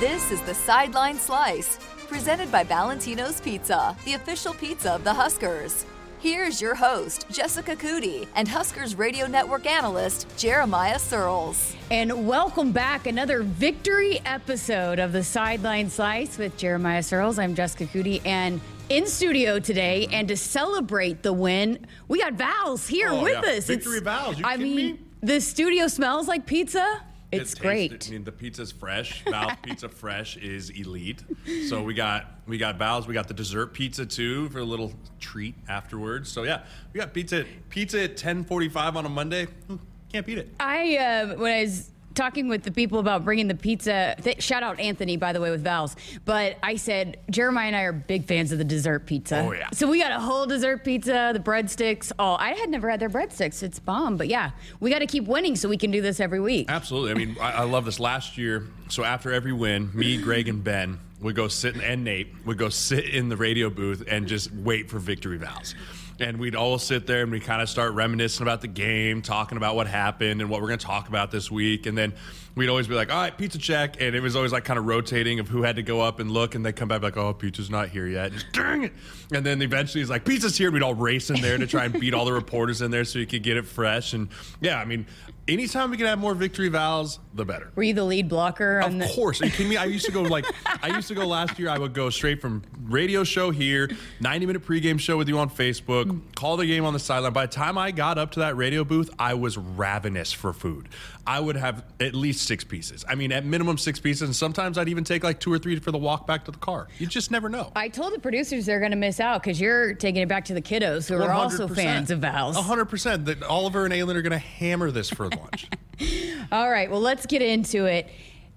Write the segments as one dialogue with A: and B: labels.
A: This is the Sideline Slice, presented by Valentino's Pizza, the official pizza of the Huskers. Here's your host, Jessica Coody, and Huskers Radio Network analyst, Jeremiah Sirles.
B: And welcome back. Another victory episode of the Sideline Slice with Jeremiah Sirles. I'm Jessica Coody, and in studio today, and to celebrate the win, we got Val's here
C: Oh,
B: with
C: yeah.
B: us.
C: Victory Val's. You
B: I
C: kidding
B: mean,
C: me?
B: the studio smells like pizza. It's
C: It tastes-
B: great.
C: I mean, the pizza's fresh. Val's Pizza Fresh is elite. So we got we got Val's. We got the dessert pizza too for a little treat afterwards. So yeah, we got pizza pizza at ten forty five on a Monday. Hmm, Can't beat it.
B: I uh, when I was talking with the people about bringing the pizza. Th- shout out Anthony, by the way, with Val's. But I said Jeremiah and I are big fans of the dessert pizza.
C: Oh, yeah.
B: So we got a whole dessert pizza, the breadsticks. Oh, I had never had their breadsticks. It's bomb. But yeah, we got to keep winning so we can do this every week.
C: Absolutely. I mean, I, I love this. Last year, so after every win, me, Greg, and Ben would go sit, and Nate would go sit in the radio booth and just wait for victory Val's. And we'd all sit there and we kind of start reminiscing about the game, talking about what happened and what we're going to talk about this week. And then we'd always be like, all right, pizza check. And it was always like kind of rotating of who had to go up and look. And they come back like, oh, pizza's not here yet. Just dang it. And then eventually it's like, pizza's here. And we'd all race in there to try and beat all the reporters in there so you could get it fresh. And yeah, I mean, anytime we can have more victory Val's, the better.
B: Were you the lead blocker on
C: Of
B: the?
C: course. Are you kidding me? I used to go like I used to go last year. I would go straight from radio show here, 90 minute pregame show with you on Facebook, call the game on the sideline. By the time I got up to that radio booth, I was ravenous for food. I would have at least six pieces. I mean, at minimum six pieces, and sometimes I'd even take like two or three for the walk back to the car. You just never know.
B: I told the producers they're going to miss out because you're taking it back to the kiddos who are also fans of Val's.
C: 100%. That Oliver and Aylin are going to hammer this for lunch.
B: All right, well, let's get into it.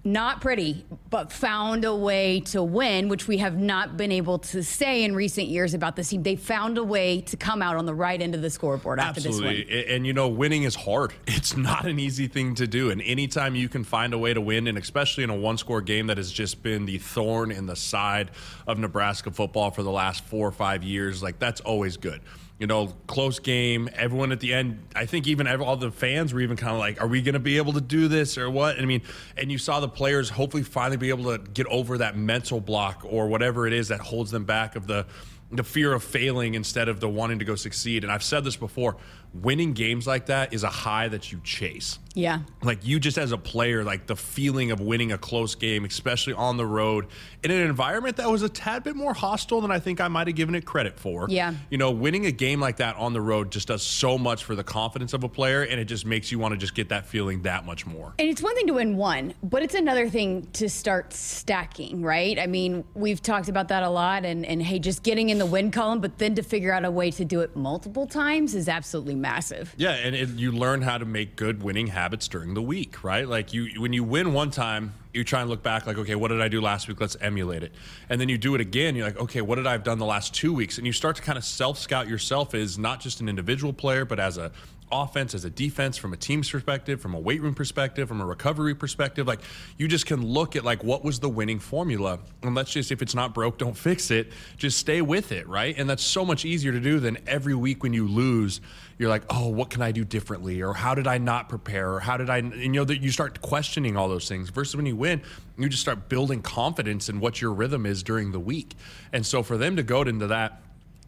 B: Not pretty, but found a way to win, which we have not been able to say in recent years about this team. They found a way to come out on the right end of the scoreboard after this win.
C: Absolutely. And you know, winning is hard. It's not an easy thing to do. And anytime you can find a way to win, and especially in a one score game that has just been the thorn in the side of Nebraska football for the last four or five years, like that's always good. You know, close game. Everyone at the end, I think even ev- all the fans were even kind of like, are we going to be able to do this or what? I mean, and you saw the players hopefully finally be able to get over that mental block or whatever it is that holds them back of the the fear of failing instead of the wanting to go succeed. And I've said this before winning games like that is a high that you chase.
B: Yeah.
C: Like you just as a player, like the feeling of winning a close game, especially on the road in an environment that was a tad bit more hostile than I think I might have given it credit for.
B: Yeah.
C: You know, winning a game like that on the road just does so much for the confidence of a player and it just makes you want to just get that feeling that much more.
B: And it's one thing to win one, but it's another thing to start stacking, right? I mean, we've talked about that a lot, and, and hey, just getting in the win column, but then to figure out a way to do it multiple times is absolutely massive.
C: Yeah, and it, you learn how to make good winning habits during the week, right? Like you, when you win one time, you try and look back, like, okay, what did I do last week? Let's emulate it. And then you do it again. You're like, okay, what did I have done the last two weeks? And you start to kind of self scout yourself as not just an individual player, but as a offense, as a defense, from a team's perspective, from a weight room perspective, from a recovery perspective. Like you just can look at like what was the winning formula, and let's just if it's not broke, don't fix it. Just stay with it, right? And that's so much easier to do than every week when you lose. You're like, oh, what can I do differently, or how did I not prepare, or how did I? And you know that you start questioning all those things. Versus when you win, you just start building confidence in what your rhythm is during the week. And so for them to go into that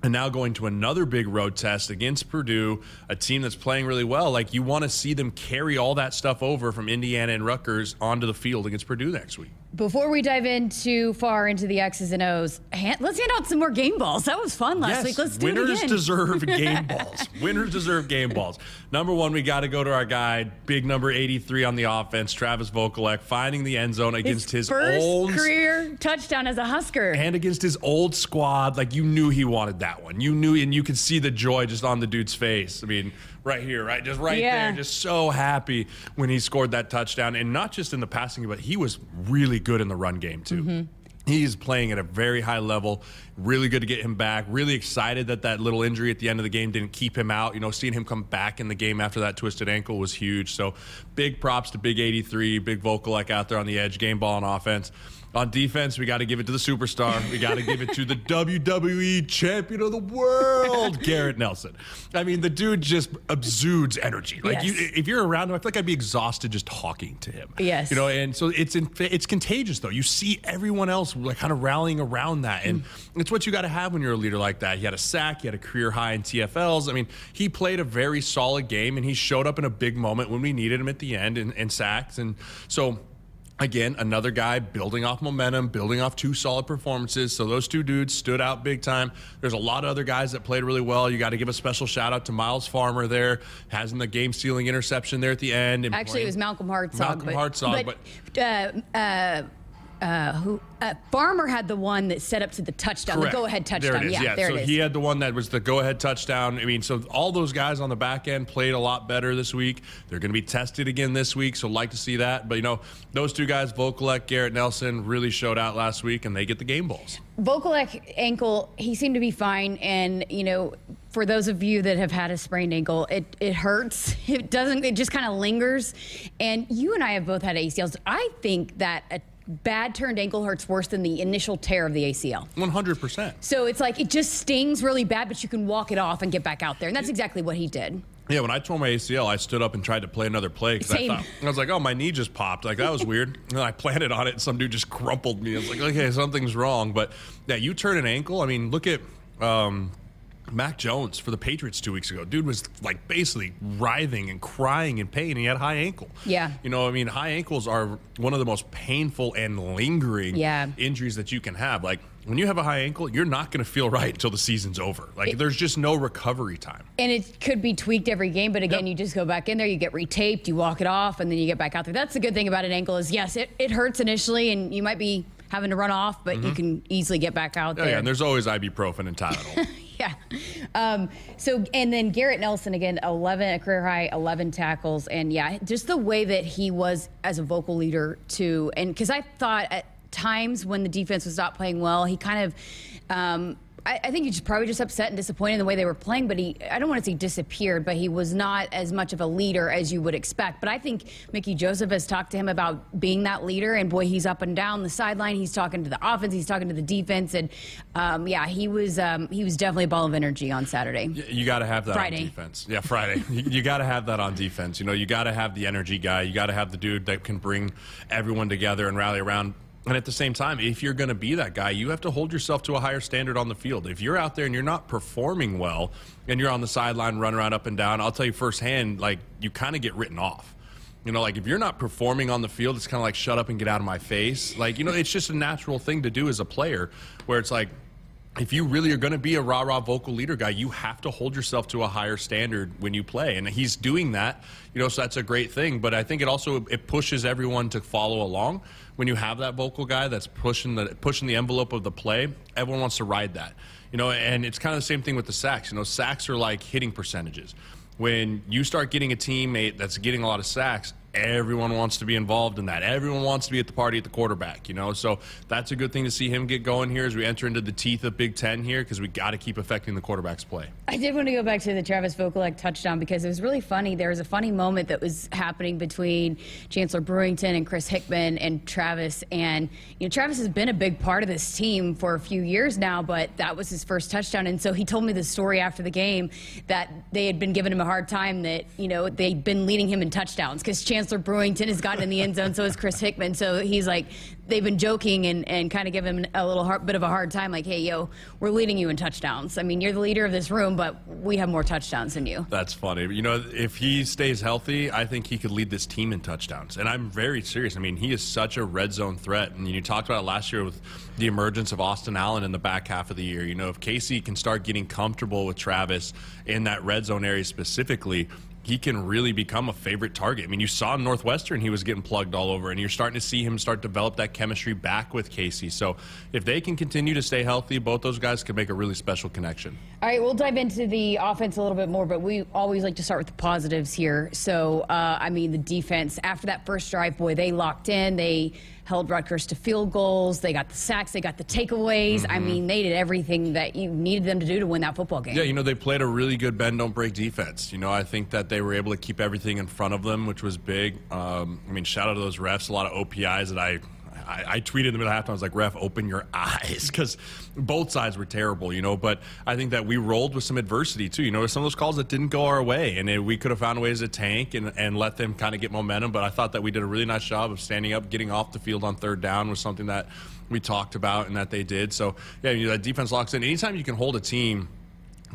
C: and now going to another big road test against Purdue, a team that's playing really well. Like you want to see them carry all that stuff over from Indiana and Rutgers onto the field against Purdue next week.
B: Before we dive in too far into the X's and O's, hand, let's hand out some more game balls. That was fun last
C: yes,
B: week. Let's do
C: winners
B: it again.
C: deserve game balls. Winners deserve game balls. Number one, we got to go to our guy, big number 83 on the offense, Travis Vokolek, finding the end zone against his,
B: first
C: old
B: career touchdown as a Husker.
C: and against his old squad. Like you knew he wanted that one. You knew, and you could see the joy just on the dude's face. I mean, right here, right, just right
B: Yeah.
C: there, just so happy when he scored that touchdown, and not just in the passing, but he was really good in the run game too. Mm-hmm. He's playing at a very high level. Really good to get him back. Really excited that that little injury at the end of the game didn't keep him out. You know, seeing him come back in the game after that twisted ankle was huge. So big props to Big 83, Big Vokolek out there on the edge, game ball and offense. On defense, we got to give it to the superstar. We got to give it to the WWE champion of the world, Garrett Nelson. I mean, the dude just exudes energy. Like,
B: Yes.
C: you, if you're around him, I feel like I'd be exhausted just talking to him.
B: Yes.
C: You know, and so it's in, it's contagious though. You see everyone else like kind of rallying around that, and mm. it's what you got to have when you're a leader like that. He had a sack, he had a career high in TFLs. I mean, he played a very solid game, and he showed up in a big moment when we needed him at the end and, and sacks, and so. Again, another guy building off momentum, building off two solid performances. So those two dudes stood out big time. There's a lot of other guys that played really well. You got to give a special shout out to Myles Farmer there, having the game stealing interception there at the end.
B: Actually, it was Malcolm Hartzog.
C: Malcolm
B: but,
C: Hartzog,
B: but, uh, uh, uh, who uh, Farmer had the one that set up to the touchdown,
C: Correct.
B: the go-ahead touchdown.
C: There it is.
B: Yeah,
C: Yeah,
B: there
C: so
B: it is.
C: he had the one that was the go-ahead touchdown. I mean, so all those guys on the back end played a lot better this week. They're going to be tested again this week, so like to see that. But you know, those two guys, Vokolek, Garrett Nelson, really showed out last week, and they get the game balls.
B: Vokolek ankle, he seemed to be fine. And, you know, for those of you that have had a sprained ankle, it, it hurts. It doesn't, it just kind of lingers. And you and I have both had ACLs. I think that a bad turned ankle hurts worse than the initial tear of the ACL.
C: One hundred percent.
B: So it's like it just stings really bad, but you can walk it off and get back out there. And that's exactly what he did.
C: Yeah, when I tore my ACL, I stood up and tried to play another play because I thought I was like, "Oh, my knee just popped." Like that was weird. And I planted on it, and some dude just crumpled me. I was like, "Okay, something's wrong." But yeah, you turn an ankle. I mean, look at um, Mac Jones for the Patriots two weeks ago. Dude was like basically writhing and crying in pain. He had high ankle.
B: Yeah.
C: you know, I mean, high ankles are one of the most painful and lingering
B: Yeah.
C: injuries that you can have. Like when you have a high ankle, you're not going to feel right until the season's over. Like there's just no recovery time.
B: And it could be tweaked every game, but again,
C: Yep.
B: you just go back in there, you get retaped, you walk it off, and then you get back out there. That's the good thing about an ankle is yes, it, it hurts initially, and you might be having to run off, but you mm-hmm. can easily get back out
C: Oh,
B: there.
C: yeah, and there's always ibuprofen and Tylenol.
B: Yeah. Um, so, and then Garrett Nelson again, 11, a career high, 11 tackles. And yeah, just the way that he was as a vocal leader, too. And because I thought at times when the defense was not playing well, he kind of, um, I, I think he's probably just upset and disappointed in the way they were playing. But he, I don't want to say disappeared, but he was not as much of a leader as you would expect. But I think Mickey Joseph has talked to him about being that leader, and boy, he's up and down the sideline. He's talking to the offense, he's talking to the defense, and um, yeah, he was um, he was definitely a ball of energy on Saturday.
C: You got to have that
B: Friday.
C: on defense. Yeah, Friday. you you got to have that on defense. You know, you got to have the energy guy. You got to have the dude that can bring everyone together and rally around. And at the same time, if you're going to be that guy, you have to hold yourself to a higher standard on the field. If you're out there and you're not performing well and you're on the sideline running around up and down, I'll tell you firsthand, like you kind of get written off. You know, like if you're not performing on the field, it's kind of like shut up and get out of my face. Like, you know, it's just a natural thing to do as a player where it's like, if you really are going to be a rah rah vocal leader guy, you have to hold yourself to a higher standard when you play, and he's doing that. You know, so that's a great thing. But I think it also it pushes everyone to follow along. When you have that vocal guy that's pushing the pushing the envelope of the play, everyone wants to ride that. You know, and it's kind of the same thing with the sacks. You know, sacks are like hitting percentages. When you start getting a teammate that's getting a lot of sacks, everyone wants to be involved in that. Everyone wants to be at the party at the quarterback, you know. So that's a good thing to see him get going here as we enter into the teeth of Big Ten here because we got to keep affecting the quarterback's play.
B: I did want to go back to the Travis Vokolek touchdown because it was really funny. There was a funny moment that was happening between Chancellor Brewington and Chris Hickman and Travis. And, you know, Travis has been a big part of this team for a few years now, but that was his first touchdown. And so he told me the story after the game that they had been giving him a hard time that, you know, they'd been leading him in touchdowns because Chancellor Brewington has gotten in the end zone, so has Chris Hickman. So he's like, they've been joking and, and kind of give him a little hard, bit of a hard time, like, hey, yo, we're leading you in touchdowns. I mean, you're the leader of this room, but we have more touchdowns than you.
C: That's funny. You know, if he stays healthy, I think he could lead this team in touchdowns. And I'm very serious. I mean, he is such a red zone threat. And you talked about it last year with the emergence of Austin Allen in the back half of the year. You know, if Casey can start getting comfortable with Travis in that red zone area specifically, he can really become a favorite target. I mean, you saw Northwestern he was getting plugged all over, and you're starting to see him start develop that chemistry back with Casey. So if they can continue to stay healthy, both those guys can make a really special connection.
B: All right, we'll dive into the offense a little bit more, but we always like to start with the positives here. So, uh, I mean, the defense, after that first drive, boy, they locked in. They held Rutgers to field goals. They got the sacks. They got the takeaways. I mean, they did everything that you needed them to do to win that football game.
C: Yeah, you know, they played a really good bend, don't break defense. You know, I think that they were able to keep everything in front of them, which was big. Um, I mean, shout out to those refs. A lot of OPIs that I I, I tweeted them at halftime. I was like, "Ref, open your eyes," because both sides were terrible, you know. But I think that we rolled with some adversity too. You know, some of those calls that didn't go our way, and it, we could have found ways to tank and, and let them kind of get momentum. But I thought that we did a really nice job of standing up, getting off the field on third down was something that we talked about and that they did. So yeah, you know, that defense locks in. Anytime you can hold a team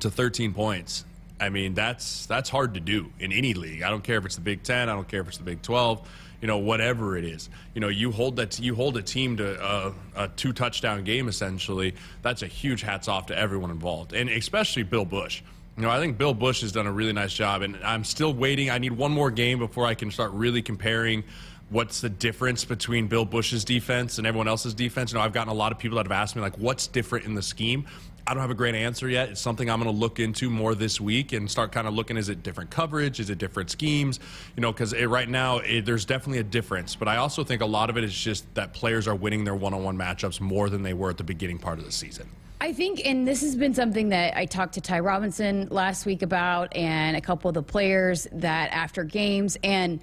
C: to 13 points. I mean, that's that's hard to do in any league. I don't care if it's the Big Ten. I don't care if it's the Big 12. You know, whatever it is. You know, you hold that you hold a team to uh, a, a two touchdown game essentially. That's a huge hats off to everyone involved, and especially Bill Busch. You know, I think Bill Busch has done a really nice job, and I'm still waiting. I need one more game before I can start really comparing what's the difference between Bill Busch's defense and everyone else's defense. You know, I've gotten a lot of people that have asked me like, what's different in the scheme. I don't have a great answer yet. It's something I'm going to look into more this week and start kind of looking. Is it different coverage? Is it different schemes? You know, because right now it, there's definitely a difference. But I also think a lot of it is just that players are winning their one-on-one matchups more than they were at the beginning part of the season.
B: I think, and this has been something that I talked to Ty Robinson last week about, and a couple of the players that after games, and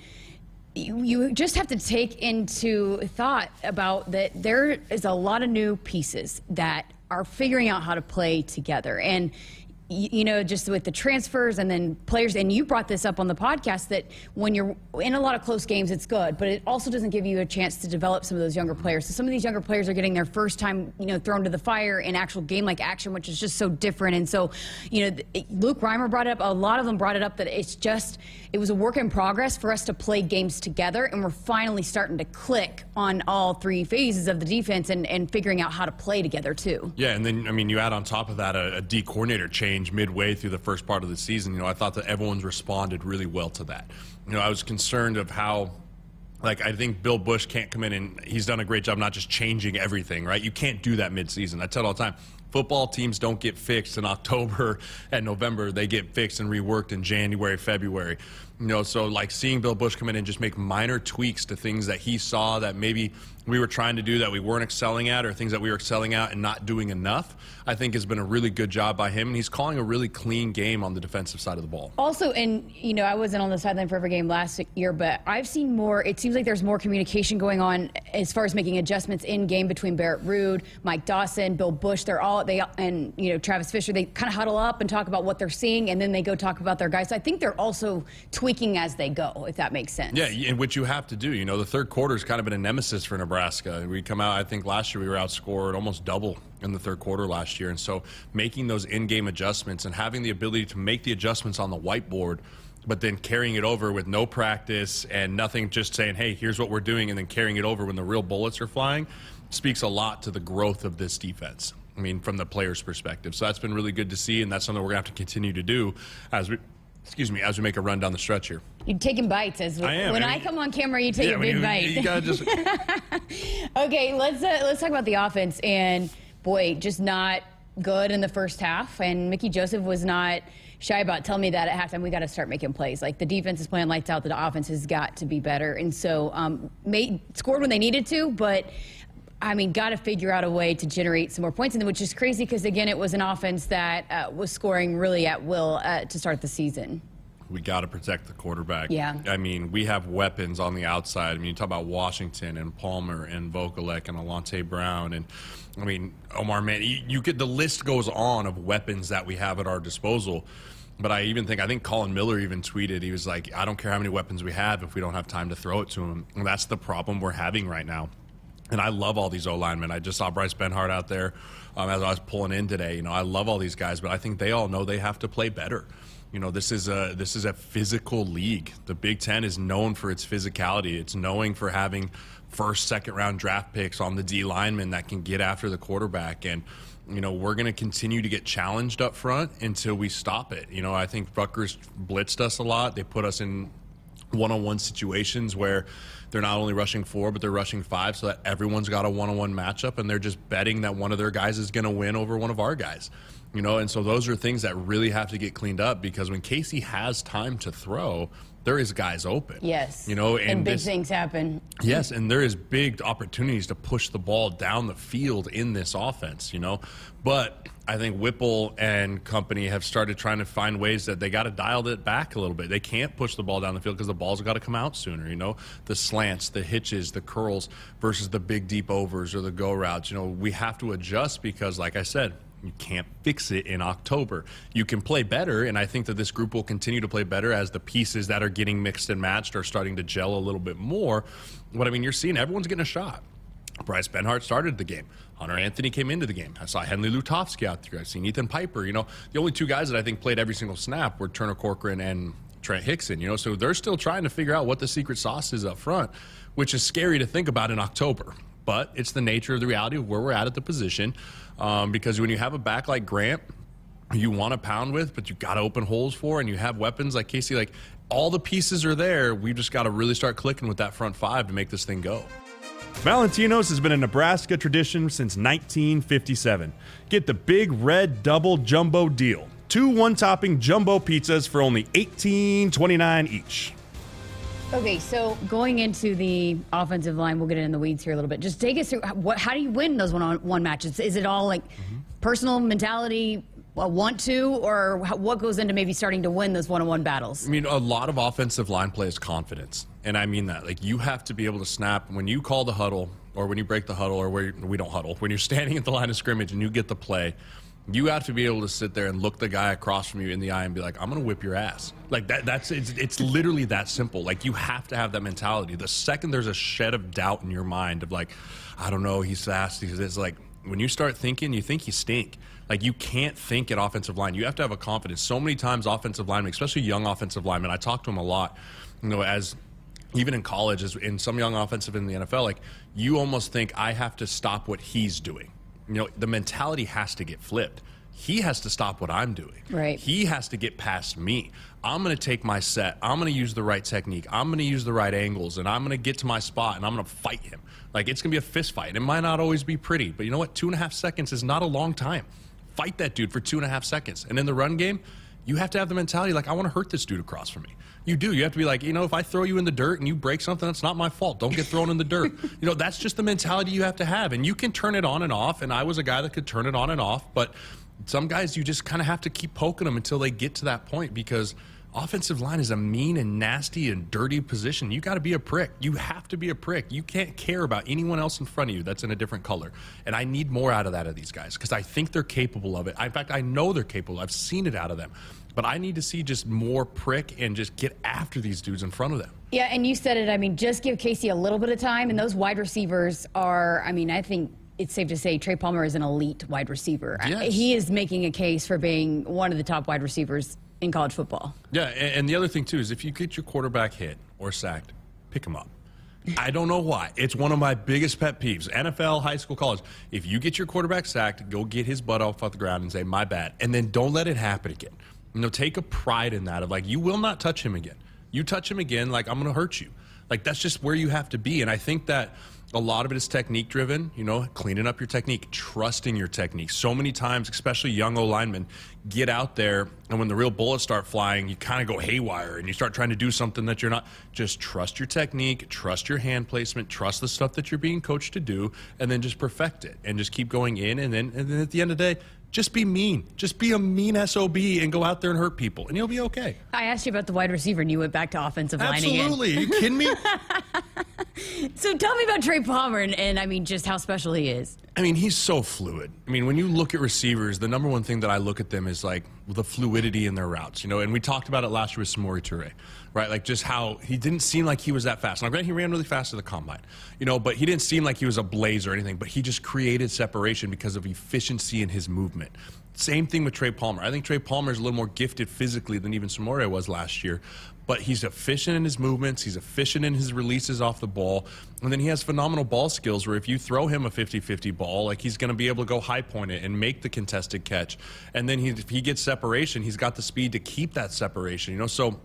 B: you, you just have to take into thought about that there is a lot of new pieces that are figuring out how to play together. And you know, just with the transfers and then players, and you brought this up on the podcast that when you're in a lot of close games, it's good, but it also doesn't give you a chance to develop some of those younger players. So some of these younger players are getting their first time, you know, thrown to the fire in actual game like action, which is just so different. And so, you know, Luke Reimer brought it up, a lot of them brought it up that it's just, it was a work in progress for us to play games together, and we're finally starting to click on all three phases of the defense and, and figuring out how to play together too.
C: Yeah, and then I mean, you add on top of that a, a D coordinator change midway through the first part of the season. You know, I thought that everyone's responded really well to that. You know, I was concerned of how like I think Bill Busch can't come in and he's done a great job not just changing everything, right? You can't do that midseason. I tell all the time. Football teams don't get fixed in October and November. They get fixed and reworked in January, February. You know, so like seeing Bill Busch come in and just make minor tweaks to things that he saw that maybe we were trying to do that we weren't excelling at or things that we were excelling at and not doing enough, I think has been a really good job by him. And he's calling a really clean game on the defensive side of the ball.
B: Also, and, you know, I wasn't on the sideline for every game last year, but I've seen more, it seems like there's more communication going on as far as making adjustments in game between Barrett Ruud, Mike Dawson, Bill Busch. They're all, they, and, you know, Travis Fisher, they kind of huddle up and talk about what they're seeing, and then they go talk about their guys. So I think they're also tweaking as they go, if that makes sense.
C: Yeah, and what you have to do, you know, the third quarter has kind of been a nemesis for Nebraska. We come out, I think last year we were outscored almost double in the third quarter last year. And so making those in game adjustments and having the ability to make the adjustments on the whiteboard but then carrying it over with no practice and nothing, just saying, hey, here's what we're doing, and then carrying it over when the real bullets are flying, speaks a lot to the growth of this defense. I mean, from the player's perspective. So that's been really good to see, and that's something we're going to have to continue to do as we. Excuse me, as we make a run down the stretch here.
B: You're taking bites as
C: I am,
B: when
C: I
B: I, come on camera. You take
C: Yeah,
B: a big
C: you,
B: bite.
C: you gotta just
B: Okay, let's uh, let's talk about the offense. And boy, just not good in the first half. And Mickey Joseph was not shy about telling me that at halftime. We got to start making plays. Like the defense is playing lights out. The offense has got to be better. And so um, made scored when they needed to, but. I mean, got to figure out a way to generate some more points, in them, which is crazy because again, it was an offense that uh, was scoring really at will uh, to start the season.
C: we got to protect the quarterback.
B: Yeah.
C: I mean, we have weapons on the outside. I mean, you talk about Washington and Palmer and Vokolek and Alante Brown and I mean Omar Man. You, you get the list goes on of weapons that we have at our disposal. But I even think I think Colin Miller even tweeted he was like, I don't care how many weapons we have if we don't have time to throw it to him. And that's the problem we're having right now. And I love all these O linemen. I just saw Bryce Benhart out there um, as I was pulling in today. You know, I love all these guys, but I think they all know they have to play better. You know, this is a this is a physical league. The Big Ten is known for its physicality. It's knowing for having first, second round draft picks on the D linemen that can get after the quarterback. And you know, we're going to continue to get challenged up front until we stop it. You know, I think Rutgers blitzed us a lot. They put us in one-on-one situations where they're not only rushing four but they're rushing five so that everyone's got a one-on-one matchup and they're just betting that one of their guys is going to win over one of our guys you know? And so those are things that really have to get cleaned up because when casey has time to throw there is guys open.
B: Yes.
C: You know,
B: and,
C: and
B: big
C: this-
B: things happen.
C: Yes, and there is big opportunities to push the ball down the field in this offense, you know. But I think Whipple and company have started trying to find ways that they got to dial it back a little bit. They can't push the ball down the field because the ball's got to come out sooner, you know. The slants, the hitches, the curls versus the big deep overs or the go routes. You know, we have to adjust because, like I said, you can't fix it in October. You can play better, and I think that this group will continue to play better as the pieces that are getting mixed and matched are starting to gel a little bit more. But I mean, you're seeing everyone's getting a shot. Bryce Benhart started the game. Hunter Anthony came into the game. I saw Henry Lutovsky out there. I've seen Ethan Piper. You know, the only two guys that I think played every single snap were Turner Corcoran and Trent Hixson. You know, so they're still trying to figure out what the secret sauce is up front, which is scary to think about in October. But it's the nature of the reality of where we're at at the position. Um, because when you have a back like Grant, you want to pound with, but you got to open holes for, and you have weapons like Casey. Like all the pieces are there. We've just got to really start clicking with that front five to make this thing go.
D: Valentino's has been a Nebraska tradition since 1957. Get the big red double jumbo deal. Two one topping jumbo pizzas for only $18.29 each.
B: Okay, so going into the offensive line, we'll get in the weeds here a little bit. Just take us through what, how do you win those one-on-one matches? Is it all like personal mentality, want to, or what goes into maybe starting to win those one-on-one battles?
C: I mean, a lot of offensive line play is confidence. And I mean that. Like, you have to be able to snap when you call the huddle or when you break the huddle or where we don't huddle. When you're standing at the line of scrimmage and you get the play, you have to be able to sit there and look the guy across from you in the eye and be like, I'm going to whip your ass. Like, that, that's it's, it's literally that simple. Like, you have to have that mentality. The second there's a shed of doubt in your mind of, like, I don't know, he's fast, he's this, like, when you start thinking, you think you stink. Like you can't think at offensive line. You have to have a confidence. So many times, offensive linemen, especially young offensive linemen, I talk to them a lot. You know, as even in college, as in some young offensive in the NFL, like you almost think I have to stop what he's doing. You know, the mentality has to get flipped. He has to stop what I'm doing.
B: Right.
C: He has to get past me. I'm going to take my set. I'm going to use the right technique. I'm going to use the right angles, and I'm going to get to my spot, and I'm going to fight him. Like it's going to be a fist fight. It might not always be pretty, but you know what? Two and a half seconds is not a long time. Fight that dude for two and a half seconds. And in the run game, you have to have the mentality like I want to hurt this dude across from me. You do. You have to be like, you know, if I throw you in the dirt and you break something, that's not my fault. Don't get thrown in the dirt. You know, that's just the mentality you have to have. And you can turn it on and off. And I was a guy that could turn it on and off. But some guys, you just kind of have to keep poking them until they get to that point because offensive line is a mean and nasty and dirty position. You got to be a prick. You have to be a prick. You can't care about anyone else in front of you that's in a different color. And I need more out of that of these guys because I think they're capable of it. In fact, I know they're capable. I've seen it out of them. But I need to see just more prick and just get after these dudes in front of them.
B: Yeah, and you said it. I mean, just give Casey a little bit of time, and those wide receivers are. I mean, I think it's safe to say Trey Palmer is an elite wide receiver.
C: Yes.
B: He is making a case for being one of the top wide receivers in college football.
C: Yeah, and, the other thing too is if you get your quarterback hit or sacked, pick him up. I don't know why. It's one of my biggest pet peeves. NFL, high school, college. If you get your quarterback sacked, go get his butt off off the ground and say, my bad. And then don't let it happen again. You know, take a pride in that of like, you will not touch him again. You touch him again, like, I'm going to hurt you. Like, that's just where you have to be. And I think that a lot of it is technique driven, you know, cleaning up your technique, trusting your technique. So many times, especially young O linemen, get out there and when the real bullets start flying, you kind of go haywire and you start trying to do something that you're not. Just trust your technique, trust your hand placement, trust the stuff that you're being coached to do, and then just perfect it and just keep going in. And then, and then at the end of the day, just be mean. Just be a mean SOB and go out there and hurt people, and you'll be okay.
B: I asked you about the wide receiver, and you went back to offensive line.
C: Absolutely. Are you kidding me?
B: So tell me about Trey Palmer, and, and I mean, just how special he is.
C: I mean, he's so fluid. I mean, when you look at receivers, the number one thing that I look at them is like the fluidity in their routes, you know. And we talked about it last year with Samori Toure, right? Like just how he didn't seem like he was that fast. Now, granted, he ran really fast at the combine, you know, but he didn't seem like he was a blaze or anything. But he just created separation because of efficiency in his movement. Same thing with Trey Palmer. I think Trey Palmer is a little more gifted physically than even Samori was last year but he's efficient in his movements. He's efficient in his releases off the ball. And then he has phenomenal ball skills where if you throw him a 50 50 ball, like he's going to be able to go high point it and make the contested catch. And then he, if he gets separation, he's got the speed to keep that separation, you know? So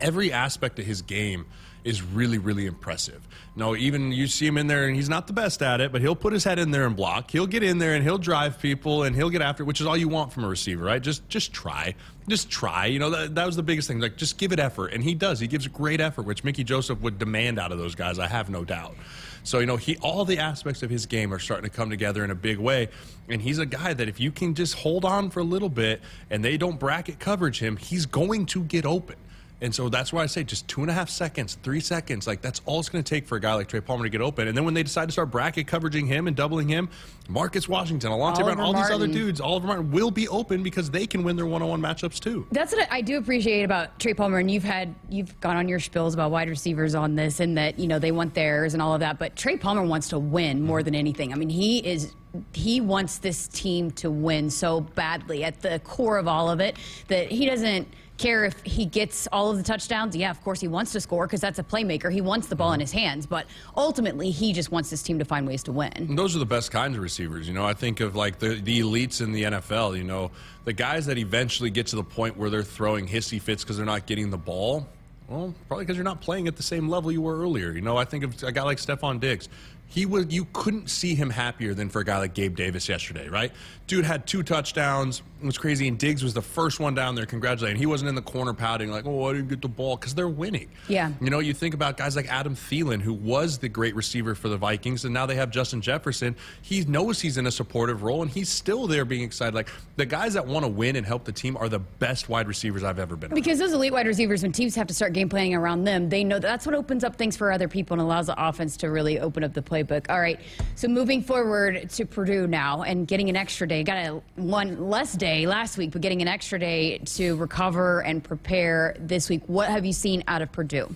C: every aspect of his game is really, really impressive. No, even you see him in there, and he's not the best at it, but he'll put his head in there and block. He'll get in there and he'll drive people and he'll get after, it, which is all you want from a receiver, right? Just, just try, just try. You know, that, that was the biggest thing. Like, just give it effort, and he does. He gives great effort, which Mickey Joseph would demand out of those guys. I have no doubt. So you know, he all the aspects of his game are starting to come together in a big way, and he's a guy that if you can just hold on for a little bit and they don't bracket coverage him, he's going to get open. And so that's why I say just two and a half seconds, three seconds. Like that's all it's going to take for a guy like Trey Palmer to get open. And then when they decide to start bracket coveraging him and doubling him, Marcus Washington, Alante Brown, all Martin. these other dudes, Oliver Martin will be open because they can win their one-on-one matchups too.
B: That's what I do appreciate about Trey Palmer. And you've had you've gone on your spills about wide receivers on this and that you know they want theirs and all of that. But Trey Palmer wants to win mm-hmm. more than anything. I mean, he is he wants this team to win so badly at the core of all of it that he doesn't care if he gets all of the touchdowns. Yeah, of course he wants to score because that's a playmaker. He wants the ball in his hands, but ultimately he just wants his team to find ways to win.
C: And those are the best kinds of receivers. You know, I think of like the, the elites in the NFL, you know, the guys that eventually get to the point where they're throwing hissy fits because they're not getting the ball. Well, probably because you're not playing at the same level you were earlier. You know, I think of a guy like Stefon Diggs he was you couldn't see him happier than for a guy like Gabe Davis yesterday, right? Dude had two touchdowns. It was crazy, and Diggs was the first one down there congratulating. He wasn't in the corner pouting like, "Oh, I didn't get the ball," because they're winning.
B: Yeah.
C: You know, you think about guys like Adam Thielen, who was the great receiver for the Vikings, and now they have Justin Jefferson. He knows he's in a supportive role, and he's still there being excited. Like the guys that want to win and help the team are the best wide receivers I've ever been.
B: Because those elite wide receivers, when teams have to start game planning around them, they know that that's what opens up things for other people and allows the offense to really open up the playbook. All right. So moving forward to Purdue now and getting an extra day. Got a one less day last week, but getting an extra day to recover and prepare this week. What have you seen out of Purdue?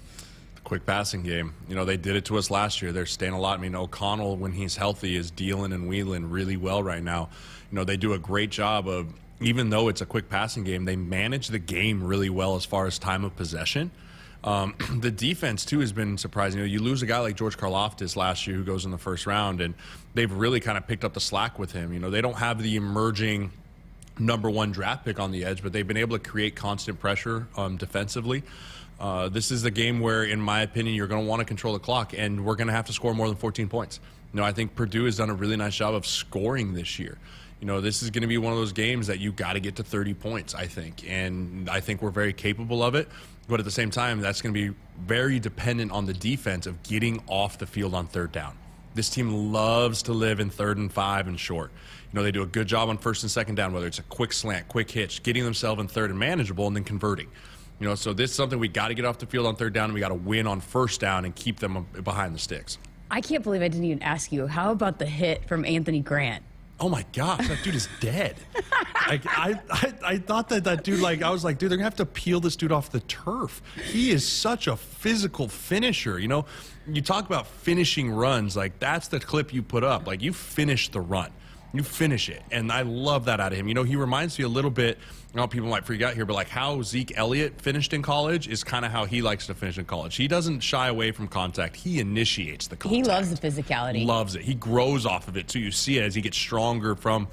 C: quick passing game. You know, they did it to us last year. They're staying a lot. I mean, O'Connell, when he's healthy, is dealing and wheeling really well right now. You know, they do a great job of, even though it's a quick passing game, they manage the game really well as far as time of possession. Um, the defense too has been surprising. You, know, you lose a guy like George Karlaftis last year who goes in the first round, and they've really kind of picked up the slack with him. You know, they don't have the emerging number one draft pick on the edge, but they've been able to create constant pressure um, defensively. Uh, this is the game where, in my opinion, you're going to want to control the clock, and we're going to have to score more than 14 points. You know, I think Purdue has done a really nice job of scoring this year. You know, this is going to be one of those games that you got to get to 30 points, I think, and I think we're very capable of it. But at the same time, that's going to be very dependent on the defense of getting off the field on third down. This team loves to live in third and five and short. You know, they do a good job on first and second down, whether it's a quick slant, quick hitch, getting themselves in third and manageable, and then converting. You know, so this is something we got to get off the field on third down, and we got to win on first down and keep them behind the sticks.
B: I can't believe I didn't even ask you. How about the hit from Anthony Grant?
C: Oh my gosh, that dude is dead. like I, I, I thought that that dude, like I was like, dude, they're gonna have to peel this dude off the turf. He is such a physical finisher. You know, you talk about finishing runs, like that's the clip you put up. Like you finish the run you finish it. And I love that out of him. You know, he reminds me a little bit, I know people might forget here, but like how Zeke Elliott finished in college is kind of how he likes to finish in college. He doesn't shy away from contact. He initiates the contact.
B: He loves the physicality.
C: Loves it. He grows off of it too. You see it as he gets stronger from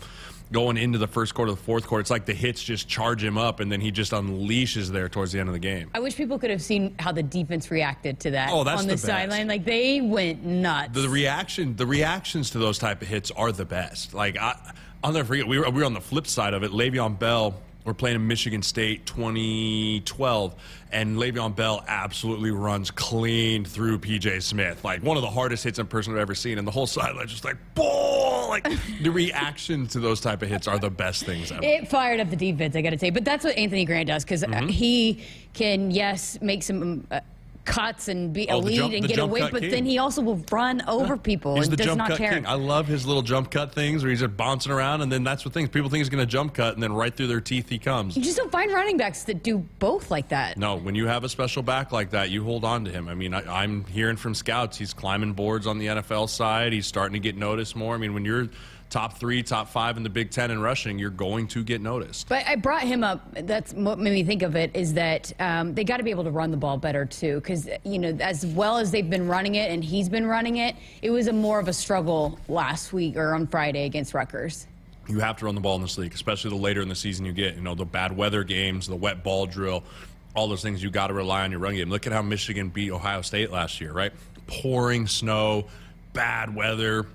C: going into the first quarter, the fourth quarter. It's like the hits just charge him up, and then he just unleashes there towards the end of the game.
B: I wish people could have seen how the defense reacted to that.
C: Oh, that's
B: on
C: the,
B: the sideline. Like they went nuts.
C: The reaction, the reactions to those type of hits are the best. Like I, I'll never forget. We were, we were on the flip side of it. Le'Veon Bell we're playing in Michigan State 2012, and Le'Veon Bell absolutely runs clean through PJ Smith. Like one of the hardest hits in person I've ever seen. And the whole sideline just like, ball! Like the reaction to those type of hits are the best things ever.
B: It fired up the defense, I got to say. But that's what Anthony Grant does because mm-hmm. he can, yes, make some. Uh, cuts and be a oh, lead jump, and get away, but king. then he also will run over people
C: he's
B: and
C: does
B: not care.
C: King. I love his little jump cut things where he's just bouncing around, and then that's what things people think he's going to jump cut, and then right through their teeth he comes.
B: You just don't find running backs that do both like that.
C: No, when you have a special back like that, you hold on to him. I mean, I, I'm hearing from scouts he's climbing boards on the NFL side. He's starting to get noticed more. I mean, when you're top three, top five in the Big Ten in rushing, you're going to get noticed.
B: But I brought him up. That's what made me think of it is that um, they got to be able to run the ball better too, because you know as well as they've been running it and he's been running it, it was a more of a struggle last week or on Friday against Rutgers.
C: You have to run the ball in this league, especially the later in the season you get. You know the bad weather games, the wet ball drill all those things, you got to rely on your run game. Look at how Michigan beat Ohio State last year, right? Pouring snow, bad weather,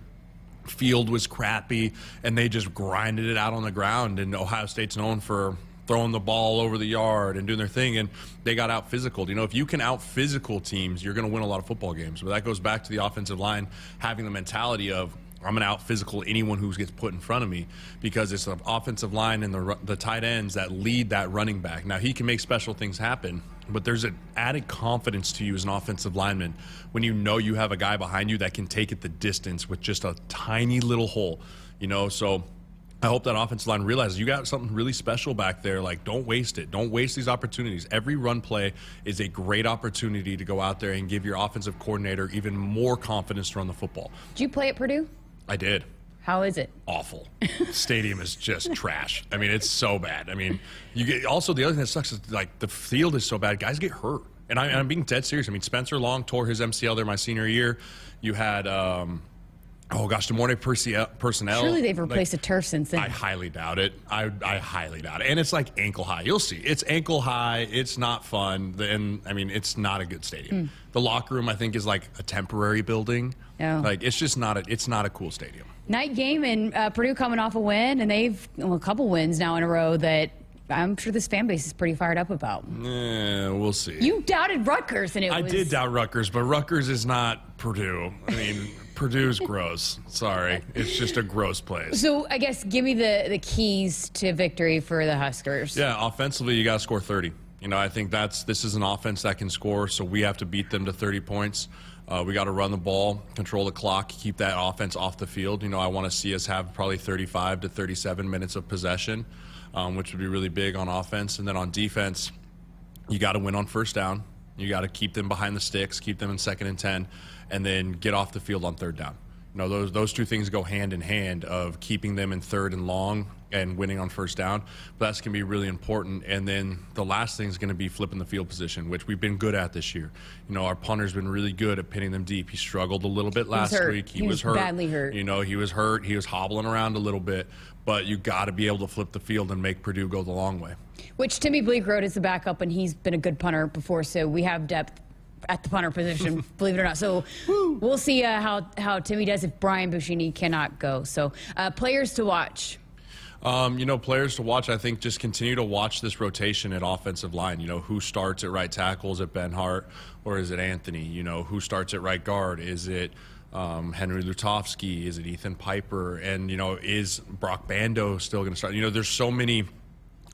C: field was crappy, and they just grinded it out on the ground. And Ohio State's known for throwing the ball over the yard and doing their thing, and they got out physical. You know, if you can out physical teams, you're going to win a lot of football games. But that goes back to the offensive line having the mentality of I'm going to out physical anyone who gets put in front of me because it's the offensive line and the the tight ends that lead that running back. Now he can make special things happen, but there's an added confidence to you as an offensive lineman when you know you have a guy behind you that can take it the distance with just a tiny little hole. You know, so I hope that offensive line realizes you got something really special back there. Like, don't waste it. Don't waste these opportunities. Every run play is a great opportunity to go out there and give your offensive coordinator even more confidence to run the football.
B: Did you play at Purdue?
C: I did.
B: How is it?
C: Awful. Stadium is just trash. I mean, it's so bad. I mean, you get also the other thing that sucks is like the field is so bad. Guys get hurt, and, I, am being dead serious. I mean, Spencer Long tore his MCL there my senior year. You had. Um, Oh gosh, De'Mornay Pierson-El.
B: Surely they've replaced like, a turf since then.
C: I highly doubt it. I, I highly doubt it. And it's like ankle high. You'll see. It's ankle high. It's not fun. And I mean, it's not a good stadium. Mm. The locker room, I think, is like a temporary building. Oh. Like it's just not a. It's not a cool stadium.
B: Night game and uh, Purdue coming off a win, and they've well, a couple wins now in a row that I'm sure this fan base is pretty fired up about.
C: Yeah, we'll see.
B: You doubted Rutgers, and it was
C: I
B: was...
C: did doubt Rutgers, but Rutgers is not Purdue. I mean, Purdue's gross. Sorry, it's just a gross place.
B: So I guess give me the the keys to victory for the Huskers.
C: Yeah, offensively, you got to score 30. You know, I think that's this is an offense that can score, so we have to beat them to 30 points. Uh, we got to run the ball, control the clock, keep that offense off the field. You know, I want to see us have probably 35 to 37 minutes of possession, um, which would be really big on offense. And then on defense, you got to win on first down. You got to keep them behind the sticks, keep them in second and 10, and then get off the field on third down. You know, those those two things go hand in hand of keeping them in third and long and winning on first down. But that's going to be really important. And then the last thing is going to be flipping the field position, which we've been good at this year. You know, our punter's been really good at pinning them deep. He struggled a little bit last
B: he
C: week.
B: He, he was, was, hurt. Badly hurt.
C: You know, he was hurt. He was hobbling around a little bit. But you got to be able to flip the field and make Purdue go the long way.
B: Which Timmy Bleekrode is the backup, and he's been a good punter before, so we have depth at the punter position, believe it or not. So we'll see uh, how how Timmy does if Brian Buschini cannot go. So uh, players to watch.
C: Um, you know, players to watch. I think just continue to watch this rotation at offensive line. You know, who starts at right tackle? Is it Benhart or is it Anthony? You know, who starts at right guard? Is it um, Henry Lutovsky? Is it Ethan Piper? And you know, is Broc Bando still going to start? You know, there's so many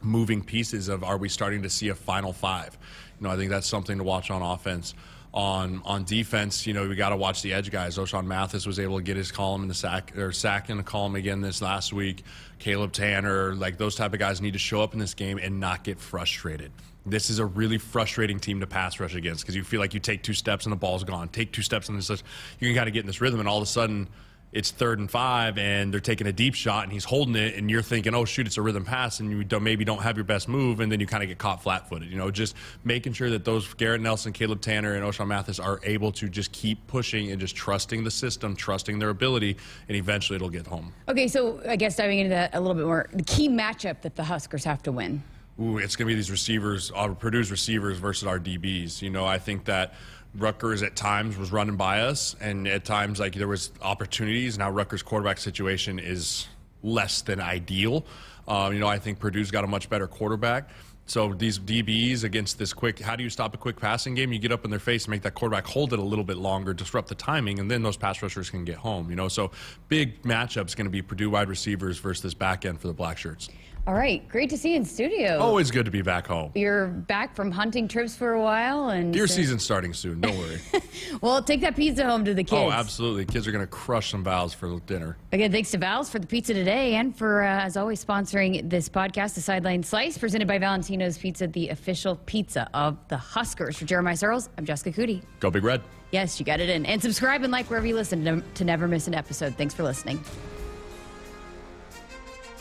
C: moving pieces of are we starting to see a final five? You know, I think that's something to watch on offense on on defense, you know, we got to watch the edge guys. Ochaun Mathis was able to get his column in the sack or sack in the column again this last week. Caleb Tanner, like those type of guys need to show up in this game and not get frustrated. This is a really frustrating team to pass rush against because you feel like you take two steps and the ball's gone. Take two steps and this, you can kind of get in this rhythm, and all of a sudden it's third and five and they're taking a deep shot and he's holding it and you're thinking, oh shoot, it's a rhythm pass and you don't, maybe don't have your best move and then you kind of get caught flat-footed. You know, just making sure that those Garrett Nelson, Caleb Tanner, and Ochaun Mathis are able to just keep pushing and just trusting the system, trusting their ability, and eventually it'll get home.
B: Okay, so I guess diving into that a little bit more, the key matchup that the Huskers have to win.
C: Ooh, it's going to be these receivers, our Purdue's receivers versus our DBs. You know, I think that Rutgers at times was running by us, and at times like there was opportunities. Now Rutgers' quarterback situation is less than ideal. Um, you know, I think Purdue's got a much better quarterback. So these DBs against this quick, how do you stop a quick passing game? You get up in their face and make that quarterback hold it a little bit longer, disrupt the timing, and then those pass rushers can get home. You know, so big matchup is going to be Purdue wide receivers versus this back end for the Black Shirts.
B: All right, great to see you in studio.
C: Always good to be back home.
B: You're back from hunting trips for a while, and
C: deer season's starting soon. Don't worry.
B: well, take that pizza home to the kids.
C: Oh, absolutely. Kids are going to crush some Val's for dinner.
B: Again, thanks to Val's for the pizza today, and for uh, as always sponsoring this podcast, the Sideline Slice, presented by Valentino's Pizza, the official pizza of the Huskers. For Jeremiah Sirles, I'm Jessica Coody.
C: Go Big Red.
B: Yes, you got it in, and subscribe and like wherever you listen to never miss an episode. Thanks for listening.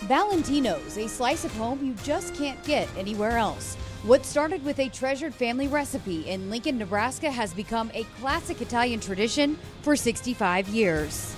B: Valentino's, a slice of home you just can't get anywhere else. What started with a treasured family recipe in Lincoln, Nebraska has become a classic Italian tradition for 65 years.